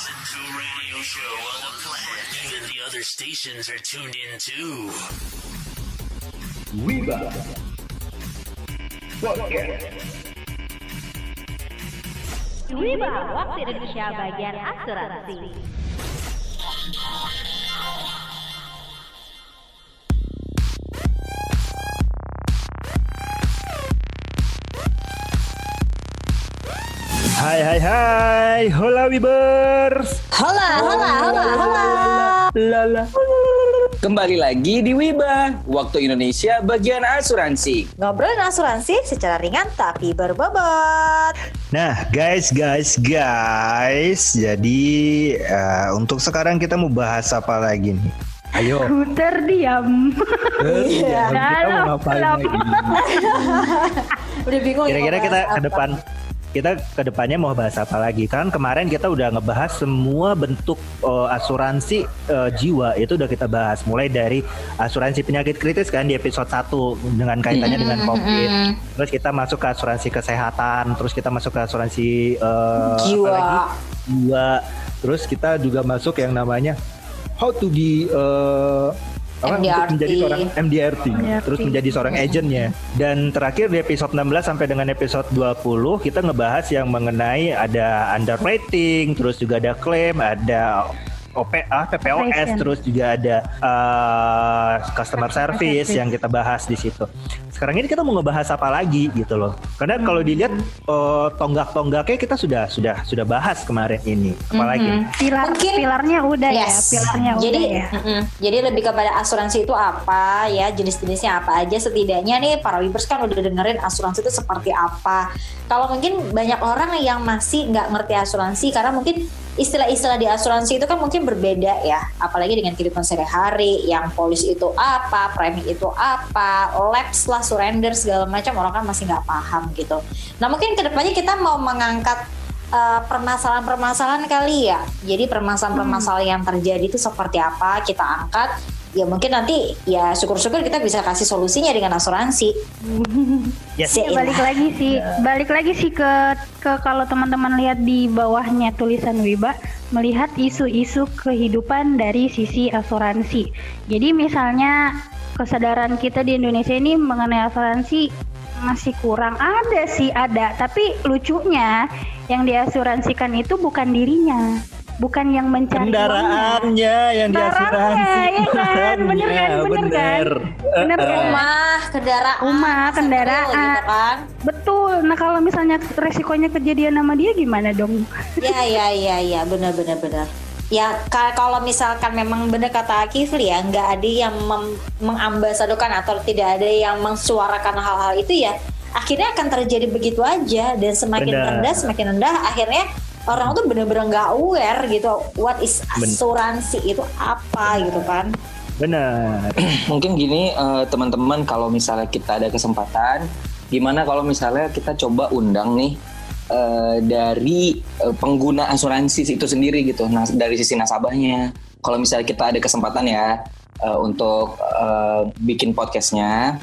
Listen to a radio show on the planet. Even the other stations are tuned in too. Wiba Podcast Wiba, waktu Indonesia bagian asuransi. Hai hai hai, hola Wibers. Hola, hola, hola, hola. Lala. Kembali lagi di Wiba, waktu Indonesia bagian asuransi. Ngobrolin asuransi secara ringan tapi berbobot. Nah, guys, guys, guys. Jadi eh, untuk sekarang kita mau bahas apa lagi nih? Ayo. Iya. Kita mau Dalam ngapain gelap. lagi? Udah bingung. Kira-kira kita ke apa. depan kita ke depannya mau bahas apa lagi? Kan kemarin kita udah ngebahas semua bentuk eh, asuransi eh, jiwa itu udah kita bahas mulai dari asuransi penyakit kritis kan di episode 1 dengan kaitannya dengan Covid. Terus kita masuk ke asuransi kesehatan, terus kita masuk ke asuransi eh, Jiwa. apa lagi? Jiwa. Terus kita juga masuk yang namanya how to be eh, apa, untuk MDRT. menjadi seorang MDRT, terus menjadi seorang agentnya. Dan terakhir di episode 16 sampai dengan episode 20 kita ngebahas yang mengenai ada underwriting, terus juga ada claim, ada OPA, PPOS, Operation. terus juga ada uh, customer service service. yang kita bahas di situ. Sekarang ini kita mau ngebahas apa lagi gitu loh. Karena kalau dilihat uh, tonggak-tonggaknya kita sudah sudah sudah bahas kemarin ini. Apalagi Pilar Mungkin- pilarnya udah Yes. ya, pilarnya jadi, udah ya. mm-mm. jadi lebih kepada asuransi itu apa ya, jenis-jenisnya apa aja. Setidaknya nih para Wibers kan udah dengerin asuransi itu seperti apa. Kalau mungkin banyak orang yang masih nggak ngerti asuransi karena mungkin istilah-istilah di asuransi itu kan mungkin berbeda ya. Apalagi dengan kehidupan sehari-hari, yang polis itu apa, premi itu apa, lapse lah, surrender segala macam orang kan masih nggak paham gitu. Nah mungkin ke depannya kita mau mengangkat uh, permasalahan-permasalahan kali ya. Jadi permasalahan-permasalahan yang terjadi itu seperti apa kita angkat. Ya mungkin nanti ya syukur-syukur kita bisa kasih solusinya dengan asuransi. Yes. Si- Ya, balik lagi sih, balik lagi sih ke ke kalau teman-teman lihat di bawahnya tulisan Wiba melihat isu-isu kehidupan dari sisi asuransi. Jadi misalnya kesadaran kita di Indonesia ini mengenai asuransi masih kurang ada sih ada, tapi lucunya yang diasuransikan itu bukan dirinya, bukan yang mencari kendaraannya yang diasuransi. Ya kan? Bener kan? Bener kan? Bener kan? Rumah, kendaraan, Rumah, kendaraan. gitu kan. Betul. Nah kalau misalnya resikonya kejadian sama dia gimana dong? Ya ya ya ya benar benar benar. Ya ka- kalau misalkan memang benar kata Kifli ya nggak ada yang mem- mengambasadokan atau tidak ada yang mensuarakan hal-hal itu ya akhirnya akan terjadi begitu aja dan semakin Benar. rendah semakin rendah akhirnya orang tuh bener-bener nggak aware gitu what is Ben- asuransi itu apa gitu kan Benar. Mungkin gini eh, teman-teman kalau misalnya kita ada kesempatan, gimana kalau misalnya kita coba undang nih eh, dari eh, pengguna asuransi itu sendiri gitu, nah dari sisi nasabahnya. Kalau misalnya kita ada kesempatan ya eh, untuk eh, bikin podcastnya,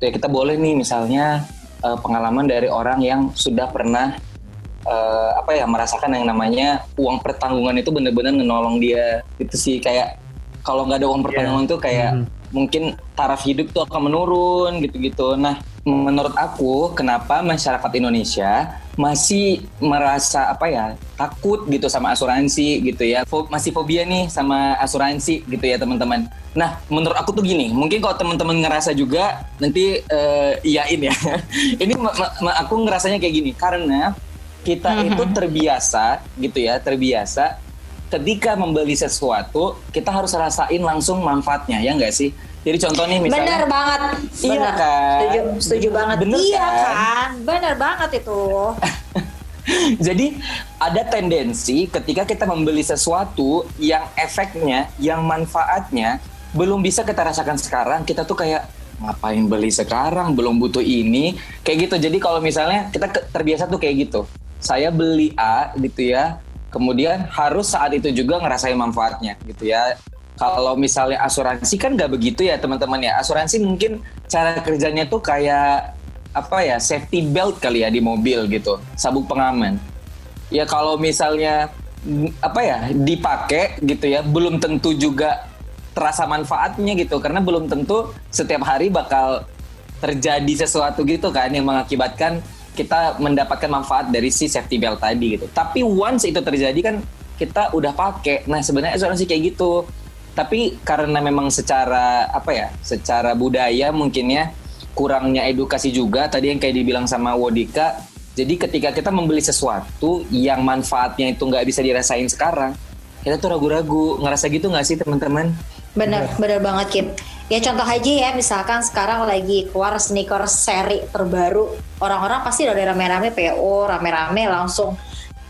ya kita boleh nih misalnya eh, pengalaman dari orang yang sudah pernah eh, apa ya merasakan yang namanya uang pertanggungan itu bener-bener menolong dia. Itu sih kayak kalau nggak ada uang pertanggungan tuh kayak Mhm. mungkin taraf hidup tuh akan menurun gitu-gitu. Nah menurut aku kenapa masyarakat Indonesia masih merasa apa ya takut gitu sama asuransi gitu ya? Fo- masih fobia nih sama asuransi gitu ya teman-teman. Nah menurut aku tuh gini mungkin kalau teman-teman ngerasa juga nanti eh, iyain ya. Ini ma- ma- aku ngerasanya kayak gini karena kita itu terbiasa gitu ya terbiasa. Ketika membeli sesuatu kita harus rasain langsung manfaatnya ya enggak sih? Jadi contoh nih misalnya benar banget. Iya benar kan? setuju setuju banget. Bener iya kan? kan? Benar banget itu. Jadi ada tendensi ketika kita membeli sesuatu yang efeknya, yang manfaatnya belum bisa kita rasakan sekarang, kita tuh kayak ngapain beli sekarang, belum butuh ini, kayak gitu. Jadi kalau misalnya kita terbiasa tuh kayak gitu, saya beli A gitu ya, kemudian harus saat itu juga ngerasain manfaatnya gitu ya. Kalau misalnya asuransi kan nggak begitu ya teman-teman ya. Asuransi mungkin cara kerjanya tuh kayak apa ya safety belt kali ya di mobil gitu, sabuk pengaman. Ya kalau misalnya apa ya dipakai gitu ya belum tentu juga terasa manfaatnya gitu karena belum tentu setiap hari bakal terjadi sesuatu gitu kan yang mengakibatkan kita mendapatkan manfaat dari si safety belt tadi gitu. Tapi once itu terjadi kan kita udah pakai. Nah sebenarnya asuransi kayak gitu. Tapi karena memang secara apa ya, secara budaya mungkin ya kurangnya edukasi juga tadi yang kayak dibilang sama Wodika. Jadi ketika kita membeli sesuatu yang manfaatnya itu nggak bisa dirasain sekarang, kita tuh ragu-ragu. Ngerasa gitu nggak sih teman-teman? Bener, bener banget Kip. Ya contoh aja ya, misalkan sekarang lagi keluar sneakers seri terbaru, orang-orang pasti udah rame-rame PO, rame-rame langsung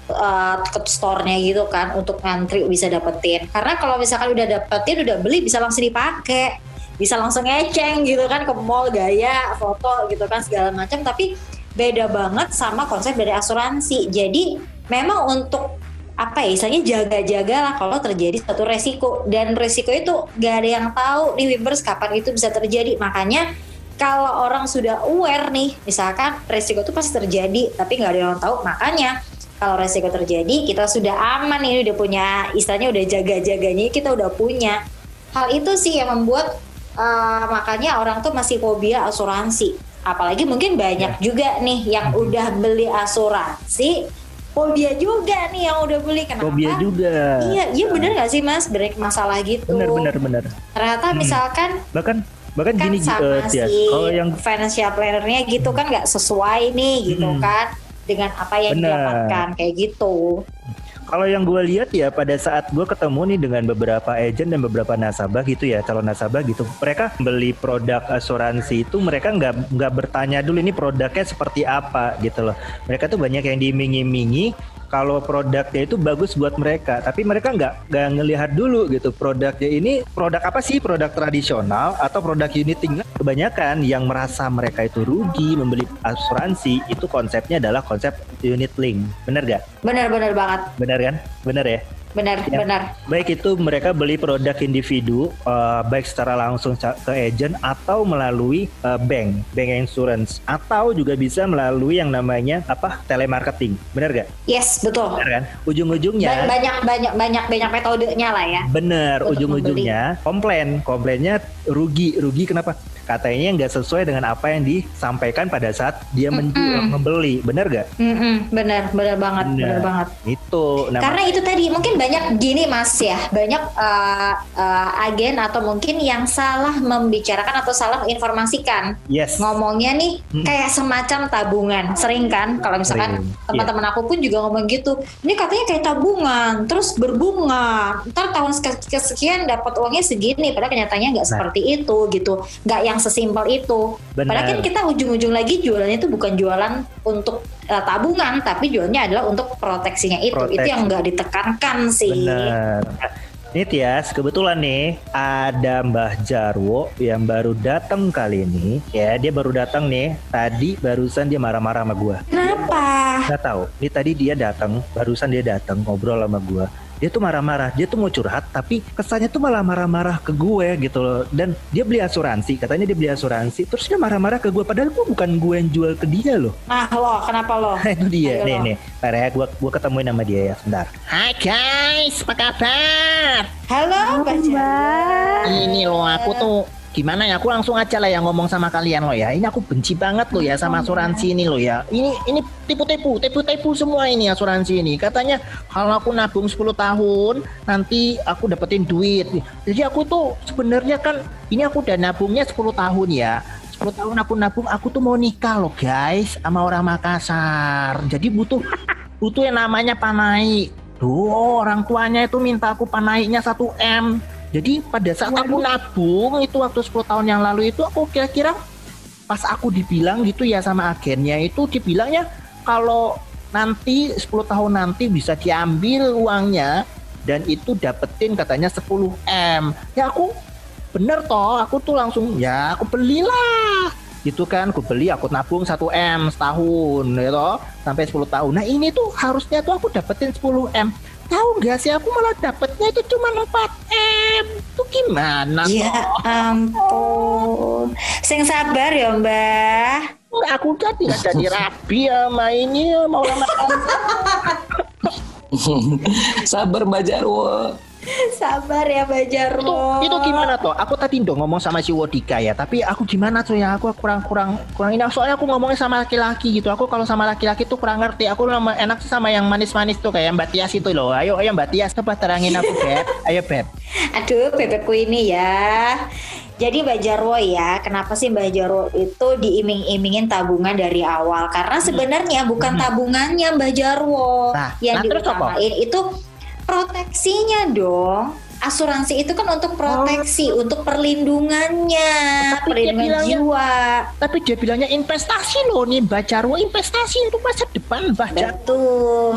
uh, ke store-nya gitu kan untuk ngantri bisa dapetin. Karena kalau misalkan udah dapetin, udah beli bisa langsung dipakai, bisa langsung ngeceng gitu kan ke mall gaya, foto gitu kan segala macam. Tapi beda banget sama konsep dari asuransi. Jadi memang untuk apa ya istilahnya jaga-jaga lah kalau terjadi satu resiko. Dan resiko itu gak ada yang tahu nih Wimbers kapan itu bisa terjadi. Makanya kalau orang sudah aware nih misalkan resiko itu pasti terjadi tapi nggak ada yang tahu. Makanya kalau resiko terjadi kita sudah aman ini udah punya istilahnya udah jaga-jaganya kita udah punya. Hal itu sih yang membuat uh, makanya orang tuh masih fobia asuransi. Apalagi mungkin banyak juga nih yang udah beli asuransi fobia juga nih yang udah beli kenapa? Fobia juga. Iya, iya bener gak sih mas? Bener masalah gitu. Bener bener bener. Ternyata Hmm. misalkan Bahkan bahkan kan gini sama Tias, si kalau yang financial planner-nya gitu kan nggak sesuai nih gitu Hmm. kan dengan apa yang Bener. didapatkan kayak gitu. Kalau yang gue lihat ya pada saat gue ketemu nih dengan beberapa agent dan beberapa nasabah gitu ya calon nasabah gitu, mereka beli produk asuransi itu mereka nggak nggak bertanya dulu ini produknya seperti apa gitu loh. Mereka tuh banyak yang diiming-imingi kalau produknya itu bagus buat mereka, tapi mereka nggak nggak ngelihat dulu gitu produknya ini produk apa sih produk tradisional atau produk unit link. Kebanyakan yang merasa mereka itu rugi membeli asuransi itu konsepnya adalah konsep unit link, bener gak? Bener-bener banget, Benar kan? Benar ya? bener Ya. bener. Baik itu mereka beli produk individu eh, baik secara langsung ke agent atau melalui eh, bank, bank insurance atau juga bisa melalui yang namanya apa? telemarketing. Benar gak? Yes betul. Benar kan? Ujung-ujungnya banyak banyak banyak banyak metodenya lah ya. benar, ujung-ujungnya komplain. Komplainnya rugi, rugi kenapa? Katanya nggak sesuai dengan apa yang disampaikan pada saat dia menjual, membeli. Benar gak? Mm-mm, bener bener banget bener Benar. banget. Itu. Nah, Karena itu tadi mungkin banyak gini mas ya, banyak uh, uh, agen atau mungkin yang salah membicarakan atau salah menginformasikan. yes. Ngomongnya nih Hmm. kayak semacam tabungan, sering kan? Kalau misalkan iya. teman-teman aku pun juga ngomong gitu, ini katanya kayak tabungan, terus berbunga, ntar tahun sek- kesekian dapat uangnya segini, padahal kenyataannya nggak Nah. seperti itu gitu, nggak yang sesimpel itu. Padahal kan kita ujung-ujung lagi jualannya itu bukan jualan untuk uh, tabungan, tapi jualnya adalah untuk proteksinya itu. Itu Proteksi. yang nggak ditekankan sih. Benar. Ini Tias, kebetulan nih ada Mbah Jarwo yang baru datang kali ini. Ya, dia baru datang nih. Tadi barusan dia marah-marah sama gua. Kenapa? Nggak tahu. Ini tadi dia datang, barusan dia datang ngobrol sama gua. Dia tuh marah-marah, dia tuh mau curhat, tapi kesannya tuh malah marah-marah ke gue gitu loh. Dan dia beli asuransi, katanya dia beli asuransi, terus dia marah-marah ke gue. Padahal gue bukan gue yang jual ke dia loh. Nah lo, kenapa lo? itu dia, Ayo nih lo. nih. Ntar ya, gue gua ketemuin sama dia ya, sebentar. Hai guys, apa kabar? Halo, Mbak. Ini loh aku tuh gimana ya? Aku langsung aja lah yang ngomong sama kalian loh ya. Ini aku benci banget loh ya sama asuransi ini loh ya. Ini ini tipu-tipu, tipu-tipu semua ini asuransi ini. Katanya kalau aku nabung 10 tahun nanti aku dapetin duit. Jadi aku tuh sebenarnya kan ini aku udah nabungnya 10 tahun ya. 10 tahun aku nabung, aku tuh mau nikah loh guys sama orang Makassar. Jadi butuh butuh yang namanya panai. Duh, orang tuanya itu minta aku panainya 1 M. Jadi pada saat aku nabung itu waktu 10 tahun yang lalu itu aku kira-kira pas aku dibilang gitu ya sama agennya itu dibilangnya kalau nanti 10 tahun nanti bisa diambil uangnya dan itu dapetin katanya 10 M. Ya aku bener toh, aku tuh langsung ya aku belilah. Gitu kan aku beli aku nabung 1 M setahun gitu sampai 10 tahun. Nah ini tuh harusnya tuh aku dapetin 10 M. Tahu nggak sih aku malah dapetnya itu cuma 4 M itu gimana Ya toh? ampun. Sing sabar ya, Mbah. Nggak, aku jadi nggak jadi rapi sama ini mau lama Sabar Mbak Jarwo. Sabar ya Mbak itu itu gimana tuh? Aku tadi dong ngomong sama si Wodika ya, tapi aku gimana tuh ya? Aku kurang kurang kurang ini. Soalnya aku ngomongnya sama laki-laki gitu. Aku kalau sama laki-laki tuh kurang ngerti. Aku enak sih sama yang manis-manis tuh kayak Mbak Tias itu loh. Ayo ayo Mbak Tias coba terangin aku beb. Ayo beb. Aduh, bebekku ini ya. Jadi Mbak Jarwo ya, kenapa sih Mbak Jarwo itu diiming-imingin tabungan dari awal? Karena sebenarnya bukan tabungannya Mbak Jarwo Nah, yang nah, diutamain itu proteksinya dong. Asuransi itu kan untuk proteksi, untuk perlindungannya, Tapi dia perlindungan bilangnya- jiwa. Tapi dia bilangnya investasi loh nih Mbak Jarwo investasi untuk masa depan Mbak Jarwo. Betul,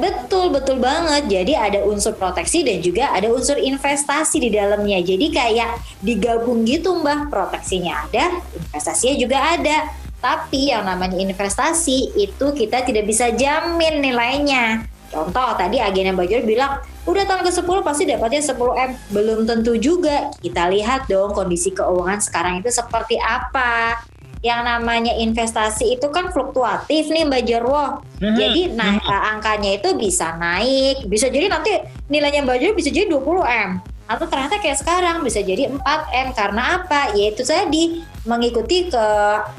betul, betul banget. Jadi ada unsur proteksi dan juga ada unsur investasi di dalamnya. Jadi kayak digabung gitu mbah, proteksinya ada, investasinya juga ada. Tapi yang namanya investasi itu kita tidak bisa jamin nilainya. Contoh tadi agen Mbak Jor bilang udah tahun ke-10 pasti dapatnya 10M. Belum tentu juga. Kita lihat dong kondisi keuangan sekarang itu seperti apa yang namanya investasi itu kan fluktuatif nih Mbak Jarwo. Mhm. Jadi nah eh, angkanya itu bisa naik, bisa jadi nanti nilainya Mbak Jarwo bisa jadi 20M. Atau ternyata kayak sekarang bisa jadi 4M karena apa? Yaitu tadi mengikuti ke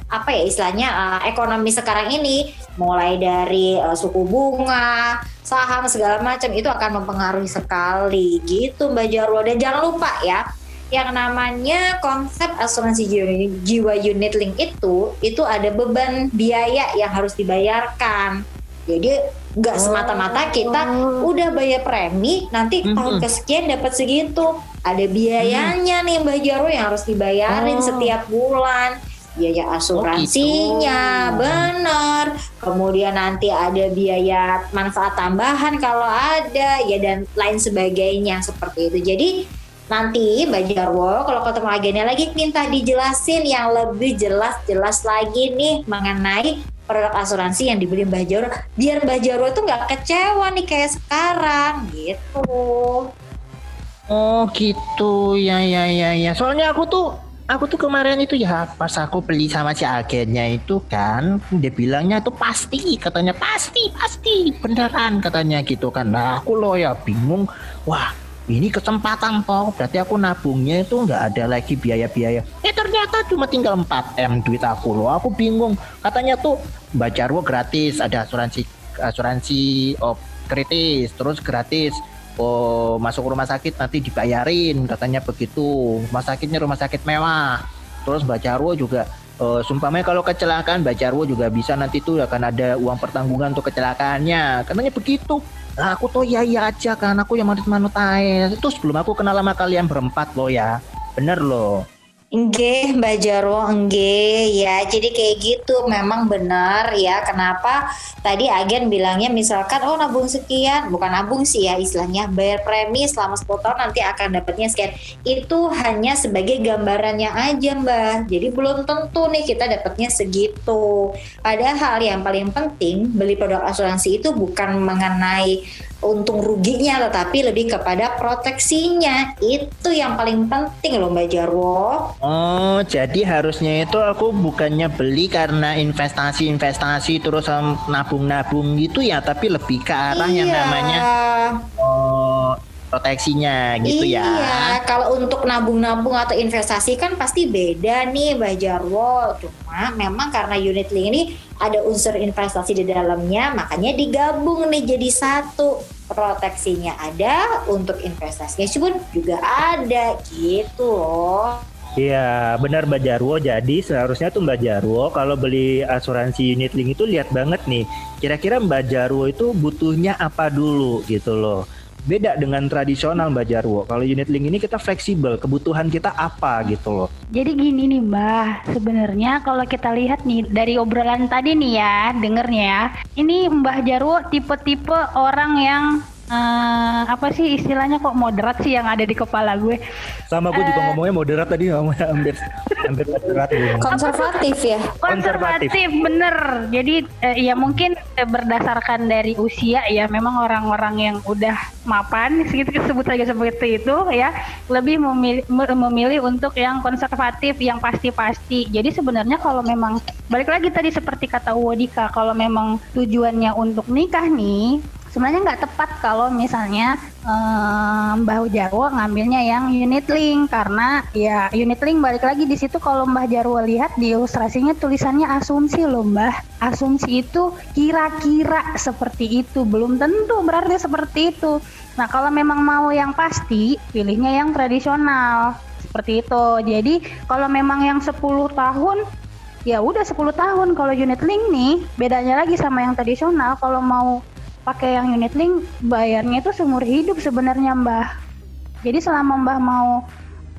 apa ya istilahnya eh, ekonomi sekarang ini mulai dari eh, suku bunga, saham segala macam itu akan mempengaruhi sekali gitu Mbak Jarwo dan jangan lupa ya yang namanya konsep asuransi jiwa unit link itu itu ada beban biaya yang harus dibayarkan. Jadi nggak semata-mata kita udah bayar premi nanti tahun kesekian dapat segitu. Ada biayanya nih Mbak Jarwo yang harus dibayarin Oh. setiap bulan. Biaya asuransinya, gitu. benar. Kemudian nanti ada biaya manfaat tambahan kalau ada, ya dan lain sebagainya seperti itu. Jadi nanti Mbak Jarwo kalau ketemu agennya lagi minta dijelasin yang lebih jelas-jelas lagi nih mengenai produk asuransi yang dibeli Mbak Jarwo biar Mbak Jarwo tuh nggak kecewa nih kayak sekarang gitu. Oh gitu ya ya ya ya. Soalnya aku tuh aku tuh kemarin itu ya pas aku beli sama si agennya itu kan dia bilangnya itu pasti katanya pasti pasti beneran katanya gitu kan. Nah aku loh ya bingung. Wah ini kesempatan toh berarti aku nabungnya itu nggak ada lagi biaya-biaya. Eh ternyata cuma tinggal 4 m duit aku loh. Aku bingung. Katanya tuh Mbak Jarwo gratis ada asuransi asuransi oh, kritis terus gratis. Oh masuk rumah sakit nanti dibayarin. Katanya begitu. Rumah sakitnya rumah sakit mewah. Terus Mbak Jarwo juga eh, sumpahnya kalau kecelakaan Mbak Jarwo juga bisa. Nanti tuh akan ada uang pertanggungan untuk kecelakaannya. Katanya begitu nah, aku tuh ya iya aja kan. Aku yang manut-manut aja itu sebelum aku kenal sama kalian berempat loh ya. Bener loh Enggak, Mbak Jarwo, enggak ya. Jadi kayak gitu, memang benar ya. Kenapa tadi agen bilangnya misalkan oh nabung sekian, bukan nabung sih ya istilahnya, bayar premi selama 10 tahun nanti akan dapatnya sekian. Itu hanya sebagai gambarannya aja, Mbak. Jadi belum tentu nih kita dapatnya segitu. Padahal yang paling penting beli produk asuransi itu bukan mengenai untung ruginya tetapi lebih kepada proteksinya. Itu yang paling penting loh Mbak Jarwo. Oh, jadi harusnya itu aku bukannya beli karena investasi-investasi terus nabung-nabung gitu ya, tapi lebih ke arah yang Iya. namanya oh, proteksinya gitu iya, ya. kalau untuk nabung-nabung atau investasi kan pasti beda nih Mbak Jarwo. Cuma memang karena unit link ini ada unsur investasi di dalamnya, makanya digabung nih jadi satu. Proteksinya ada, untuk investasinya pun juga ada gitu loh. Iya, benar Mbak Jarwo. Jadi seharusnya tuh Mbak Jarwo kalau beli asuransi unit link itu lihat banget nih. Kira-kira Mbak Jarwo itu butuhnya apa dulu gitu loh. Beda dengan tradisional Mbak Jarwo. Kalau unit link ini kita fleksibel, kebutuhan kita apa gitu loh. Jadi gini nih Mbah, sebenarnya kalau kita lihat nih dari obrolan tadi nih ya, dengernya ya. Ini Mbah Jarwo tipe-tipe orang yang eh, apa sih istilahnya kok moderat sih yang ada di kepala gue. Sama gue juga ngomongnya moderat tadi ngomongnya hampir hampir moderat gue. Konservatif ya. Konservatif. Konservatif bener. Jadi eh, ya mungkin eh, berdasarkan dari usia ya memang orang-orang yang udah mapan segitu sebut saja seperti itu ya lebih memilih, memilih untuk yang konservatif yang pasti-pasti. Jadi sebenarnya kalau memang balik lagi tadi seperti kata Wodika kalau memang tujuannya untuk nikah nih sebenarnya nggak tepat kalau misalnya eh, Mbah Jarwo ngambilnya yang unit link karena ya unit link balik lagi di situ kalau Mbah Jarwo lihat di ilustrasinya tulisannya asumsi loh Mbah. Asumsi itu kira-kira seperti itu, belum tentu berarti seperti itu. Nah, kalau memang mau yang pasti, pilihnya yang tradisional. Seperti itu. Jadi, kalau memang yang 10 tahun ya udah 10 tahun kalau unit link nih bedanya lagi sama yang tradisional kalau mau pakai yang unit link bayarnya itu seumur hidup sebenarnya Mbah jadi selama Mbah mau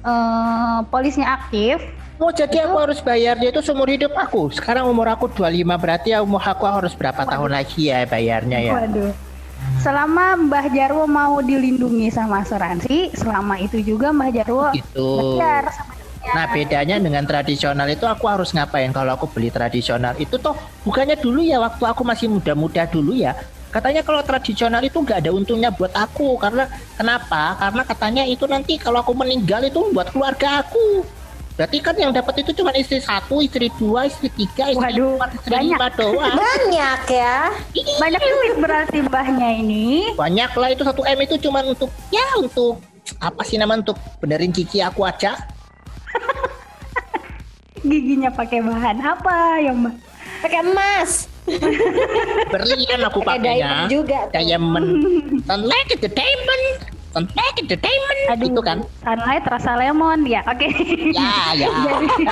eh, polisnya aktif Oh jadi aku harus bayar dia itu seumur hidup aku. Sekarang umur aku 25 berarti ya umur aku harus berapa tahun lagi ya bayarnya ya. waduh selama Mbah Jarwo mau dilindungi sama asuransi selama itu juga Mbah Jarwo Gitu. bayar sebenarnya Nah bedanya dengan tradisional itu aku harus ngapain kalau aku beli tradisional itu toh bukannya dulu ya waktu aku masih muda-muda dulu ya katanya kalau tradisional itu nggak ada untungnya buat aku. Karena kenapa? Karena katanya itu nanti kalau aku meninggal itu buat keluarga aku. Berarti kan yang dapat itu cuma istri satu istri dua istri tiga istri Waduh, empat istri banyak. lima doang. Banyak ya. banyak duit berarti Mbahnya ini. Banyak lah itu satu m itu cuma untuk ya untuk apa sih nama untuk benerin gigi aku aja. Giginya pakai bahan apa ya Mbah? Pakai emas. berlian aku Pakai pakainya juga tuh. diamond sunlight the diamond sunlight the diamond Aduh, itu kan sunlight rasa lemon ya. Oke. ya ya Jadi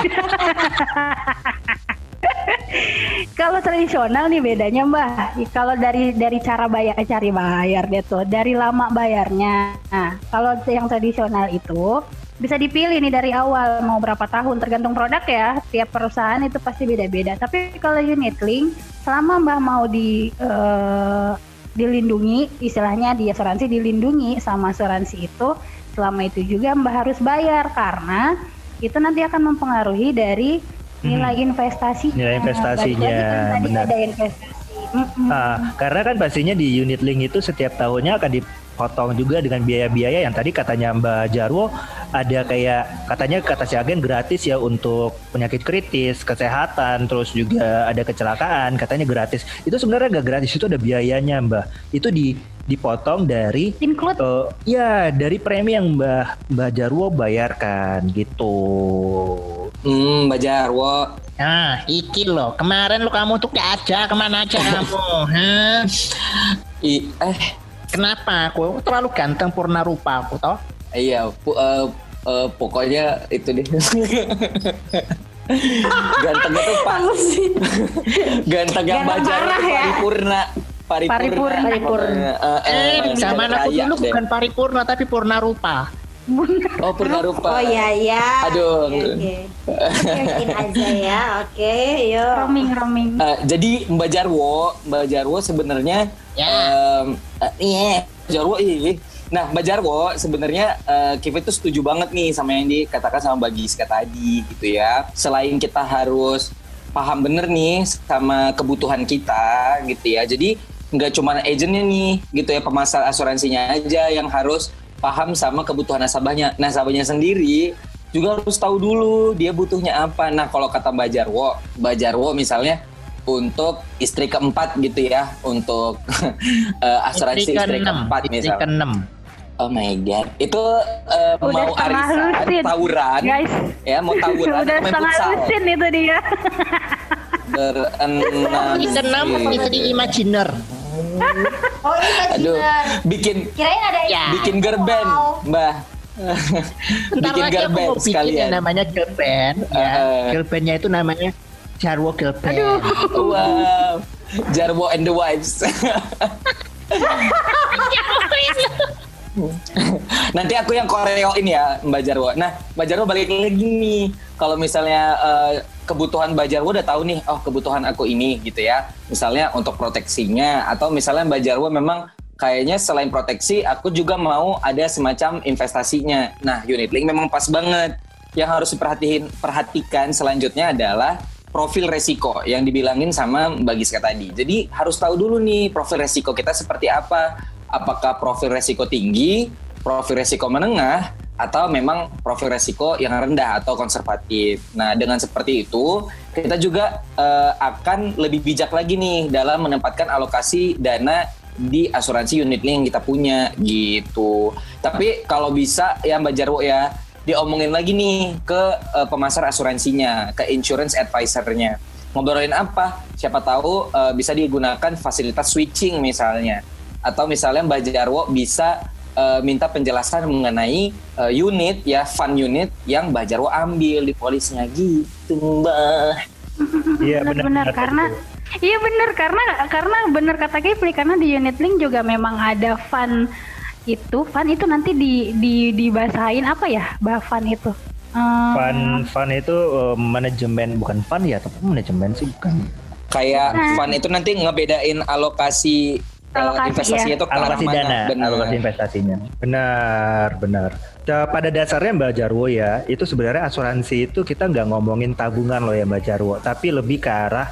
kalau tradisional nih bedanya Mbah. Kalau dari dari cara bayar eh, cari bayar dia tuh, dari lama bayarnya. Nah, kalau yang tradisional itu bisa dipilih nih dari awal mau berapa tahun tergantung produk ya. Tiap perusahaan itu pasti beda-beda. Tapi kalau unit link selama Mbah mau di eh, dilindungi, istilahnya di asuransi dilindungi sama asuransi itu, selama itu juga Mbak harus bayar karena itu nanti akan mempengaruhi dari nilai investasinya. Nilai investasinya, kan benar. ada investasi. Ah, karena kan pastinya di unit link itu setiap tahunnya akan dipotong juga dengan biaya-biaya yang tadi katanya Mbak Jarwo ada kayak katanya kata si agen gratis ya untuk penyakit kritis, kesehatan, terus juga ada kecelakaan katanya gratis. Itu sebenarnya nggak gratis itu ada biayanya Mbak. Itu di dipotong dari Include eh, ya dari premi yang Mbak Mbak Jarwo bayarkan gitu. Hmm, Mbak Jarwo. nah iki loh kemarin lo kamu tuh gak aja ke mana aja kamu Hah? I, eh, kenapa aku terlalu ganteng purna rupa aku toh iya, pu- eh, eh, pokoknya itu deh. Gantengnya tuh Pak. Ganteng yang Ganteng tuh ya. paripurna. Paripurna. Paripurna. Paripurna. Eh, eh, eh zaman aku dulu deh. bukan paripurna tapi purna rupa Oh, purna rupa. Oh iya iya. Aduh. Oke, oke. Yakin aja ya. Oke, yuk. roaming roaming. Eh, jadi Mbak Jarwo, Mbak Jarwo sebenarnya Ya. em, eh, iya, Jarwo ih. Nah, Mbak Jarwo sebenarnya eh, kita itu setuju banget nih sama yang dikatakan sama Mbak Giska tadi gitu ya. Selain kita harus paham bener nih sama kebutuhan kita gitu ya. Jadi nggak cuma agentnya nih gitu ya pemasar asuransinya aja yang harus paham sama kebutuhan nasabahnya. Nasabahnya sendiri juga harus tahu dulu dia butuhnya apa. Nah kalau kata Mbak Jarwo, Mbak Jarwo misalnya untuk istri keempat gitu ya, untuk eh, asuransi istri, keenam, keempat istri misalnya. keenam. Oh my god, itu Udah mau arisan, lusin, tawuran, guys. ya mau tawuran, Udah main setengah futsal. lusin itu dia. Berenam. Istri keenam istri imajiner Oh ini Aduh, bikin Kirain ada Ya. bikin gerben, Mbah. Ntar bikin gerben sekalian. yang namanya girl band ya. Girl bandnya itu namanya Jarwo Girl Band. Wow, Jarwo and the Wives. Nanti aku yang koreoin ya Mbak Jarwo. Nah Mbak Jarwo balik lagi nih. Kalau misalnya eh, kebutuhan Mbak Jarwo udah tahu nih, oh kebutuhan aku ini gitu ya. Misalnya untuk proteksinya atau misalnya Mbak Jarwo memang kayaknya selain proteksi aku juga mau ada semacam investasinya. Nah unit link memang pas banget. Yang harus diperhatiin perhatikan selanjutnya adalah profil resiko yang dibilangin sama Mbak Giska tadi. Jadi harus tahu dulu nih profil resiko kita seperti apa. Apakah profil resiko tinggi, profil resiko menengah, atau memang profil resiko yang rendah atau konservatif. Nah, dengan seperti itu, kita juga eh, akan lebih bijak lagi nih dalam menempatkan alokasi dana di asuransi unit link yang kita punya gitu. Tapi kalau bisa ya Mbak Jarwo ya diomongin lagi nih ke uh, pemasar asuransinya, ke insurance advisornya. Ngobrolin apa? Siapa tahu uh, bisa digunakan fasilitas switching misalnya. Atau misalnya Mbak Jarwo bisa uh, minta penjelasan mengenai uh, unit ya fund unit yang Mbak Jarwo ambil di polisnya. Gitu Mbak. Iya benar karena Iya benar. Karena karena benar kata Kipli karena di unit link juga memang ada fun itu. Fun itu nanti di di dibasahin apa ya bah fun itu? Um, fun fun itu uh, manajemen. Bukan fun ya tapi manajemen sih bukan. Kayak nah. fun itu nanti ngebedain alokasi alokasi investasi ya. itu alokasi mana? dana benar. alokasi investasinya benar benar pada dasarnya Mbak Jarwo ya itu sebenarnya asuransi itu kita nggak ngomongin tabungan loh ya Mbak Jarwo tapi lebih ke arah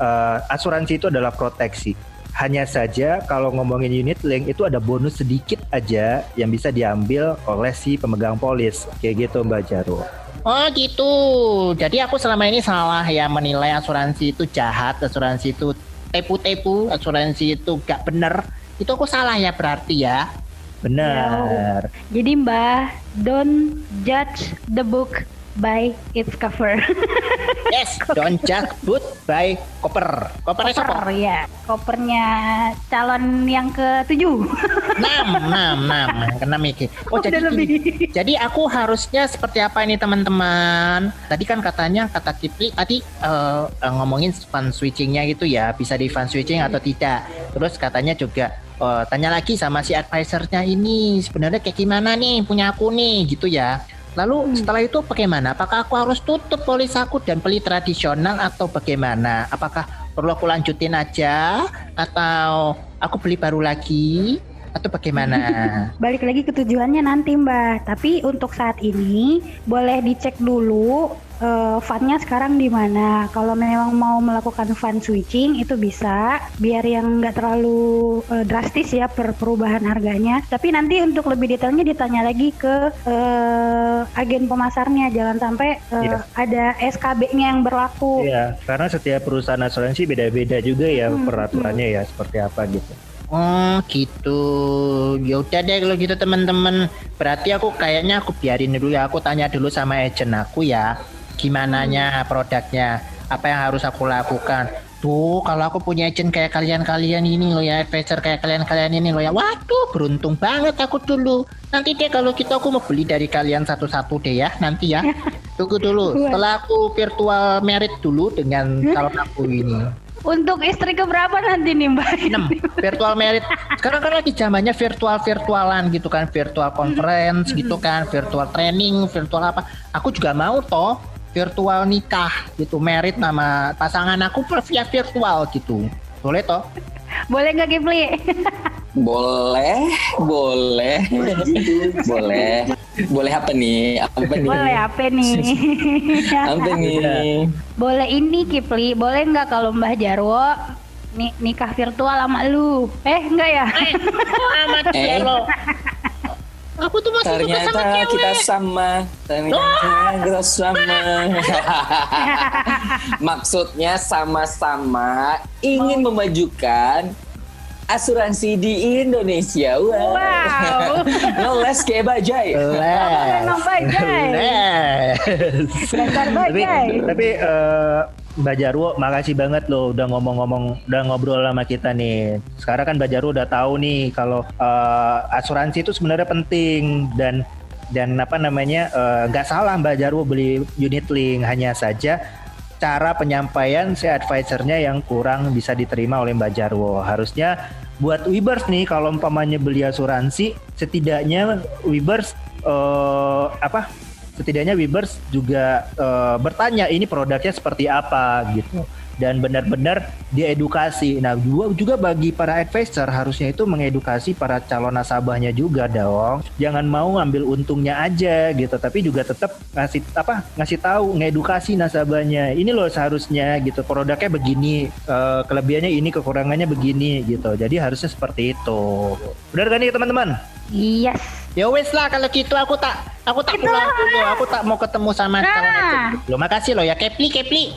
uh, asuransi itu adalah proteksi hanya saja kalau ngomongin unit link itu ada bonus sedikit aja yang bisa diambil oleh si pemegang polis kayak gitu Mbak Jarwo Oh gitu. Jadi aku selama ini salah ya menilai asuransi itu jahat, asuransi itu tepu-tepu, asuransi itu gak bener. Itu aku salah ya berarti ya. Benar. Ya, jadi Mbah, don't judge the book by its cover. yes, don't judge book by cover. Cover, cover ya. Covernya calon yang ketujuh. enam, enam, enam, kena mikir. Oh, jadi lebih. Jadi aku harusnya seperti apa ini teman-teman? Tadi kan katanya kata Kipli tadi uh, ngomongin fun switchingnya gitu ya, bisa di fun switching atau tidak. Terus katanya juga uh, tanya lagi sama si advisernya ini sebenarnya kayak gimana nih punya aku nih gitu ya. Lalu setelah itu bagaimana? Apakah aku harus tutup polis aku dan beli tradisional atau bagaimana? Apakah perlu aku lanjutin aja atau aku beli baru lagi? atau bagaimana? Balik lagi ke tujuannya nanti Mbak. Tapi untuk saat ini boleh dicek dulu uh, fundnya sekarang di mana. Kalau memang mau melakukan fund switching itu bisa, biar yang nggak terlalu uh, drastis ya per perubahan harganya. Tapi nanti untuk lebih detailnya ditanya lagi ke uh, agen pemasarnya, jangan sampai uh, yeah. ada SKB-nya yang berlaku. Iya, karena setiap perusahaan asuransi beda-beda juga ya hmm, peraturannya hmm. ya seperti apa gitu. Oh gitu. Ya udah deh kalau gitu teman-teman. Berarti aku kayaknya aku biarin dulu ya. Aku tanya dulu sama agent aku ya. Gimana nya produknya? Apa yang harus aku lakukan? Tuh, kalau aku punya agent kayak kalian-kalian ini loh ya, advisor kayak kalian-kalian ini loh ya. Waduh, beruntung banget aku dulu. Nanti deh kalau kita gitu aku mau beli dari kalian satu-satu deh ya, nanti ya. Tunggu dulu. Setelah aku virtual merit dulu dengan calon aku ini. Untuk istri keberapa nanti nih Mbak? 6. Virtual merit. Sekarang kan lagi zamannya virtual-virtualan gitu kan, virtual conference gitu kan, virtual training, virtual apa. Aku juga mau toh virtual nikah gitu, merit nama pasangan aku via virtual gitu. Boleh toh? Boleh nggak Kipli? boleh, boleh, boleh, boleh apa nih? Apa nih? Boleh apa nih? apa nih? Boleh ini Kipli, boleh nggak kalau Mbah Jarwo nih nikah virtual sama lu? Eh enggak ya? Eh, amat eh. Aku tuh masih Ternyata suka sama kita sama. Ternyata kita sama. Maksudnya sama-sama ingin memajukan asuransi di Indonesia. Wow. wow. Ngeles kayak bajai. Les. bajai. Tapi, tapi uh, Mbak Jarwo, makasih banget loh udah ngomong-ngomong, udah ngobrol sama kita nih. Sekarang kan Mbak Jarwo udah tahu nih kalau uh, asuransi itu sebenarnya penting dan dan apa namanya eh, nggak uh, salah Mbak Jarwo beli unit link hanya saja cara penyampaian si advisernya yang kurang bisa diterima oleh Mbak Jarwo. Harusnya buat Webers nih kalau umpamanya beli asuransi setidaknya Webers uh, apa setidaknya Webers juga uh, bertanya ini produknya seperti apa gitu dan benar-benar diedukasi. Nah, juga juga bagi para advisor harusnya itu mengedukasi para calon nasabahnya juga dong. Jangan mau ngambil untungnya aja gitu, tapi juga tetap ngasih apa? ngasih tahu, ngedukasi nasabahnya. Ini loh seharusnya gitu. Produknya begini, uh, kelebihannya ini, kekurangannya begini gitu. Jadi harusnya seperti itu. Benar kan nih teman-teman? Yes. Ya wes lah kalau gitu aku tak aku tak pulang dulu. Aku tak mau ketemu sama nah. calon Lo makasih loh ya Kepli Kepli.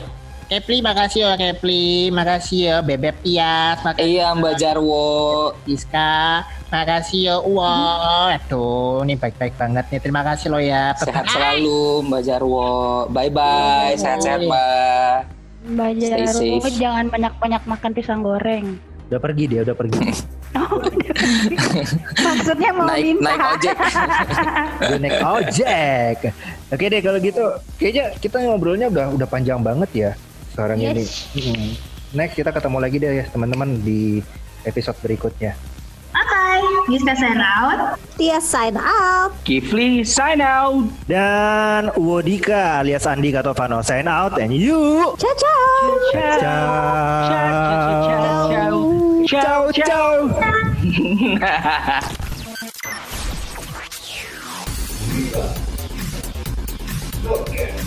Kepli makasih ya Kepli, makasih ya Bebek Tias, makasih Iya Mbak Jarwo. Iska, makasih ya Wah, aduh, ini baik-baik banget nih. Terima kasih lo ya. Sehat selalu Mbak Jarwo. Bye bye. Sehat-sehat Mbak. Mbak Jarwo, jangan banyak-banyak makan pisang goreng. Udah pergi dia, udah pergi. Maksudnya mau Naik minta. naik ojek. Naik ojek. Oke deh kalau gitu, kayaknya kita ngobrolnya udah udah panjang banget ya sekarang Yes. ini. Hmm. Next kita ketemu lagi deh ya teman-teman di episode berikutnya. Giska sign out. Tia sign out. Kifli sign out. Dan Wodika alias Andi Katovano sign out and you Ciao ciao. ciao ciao ciao Thank you for listening to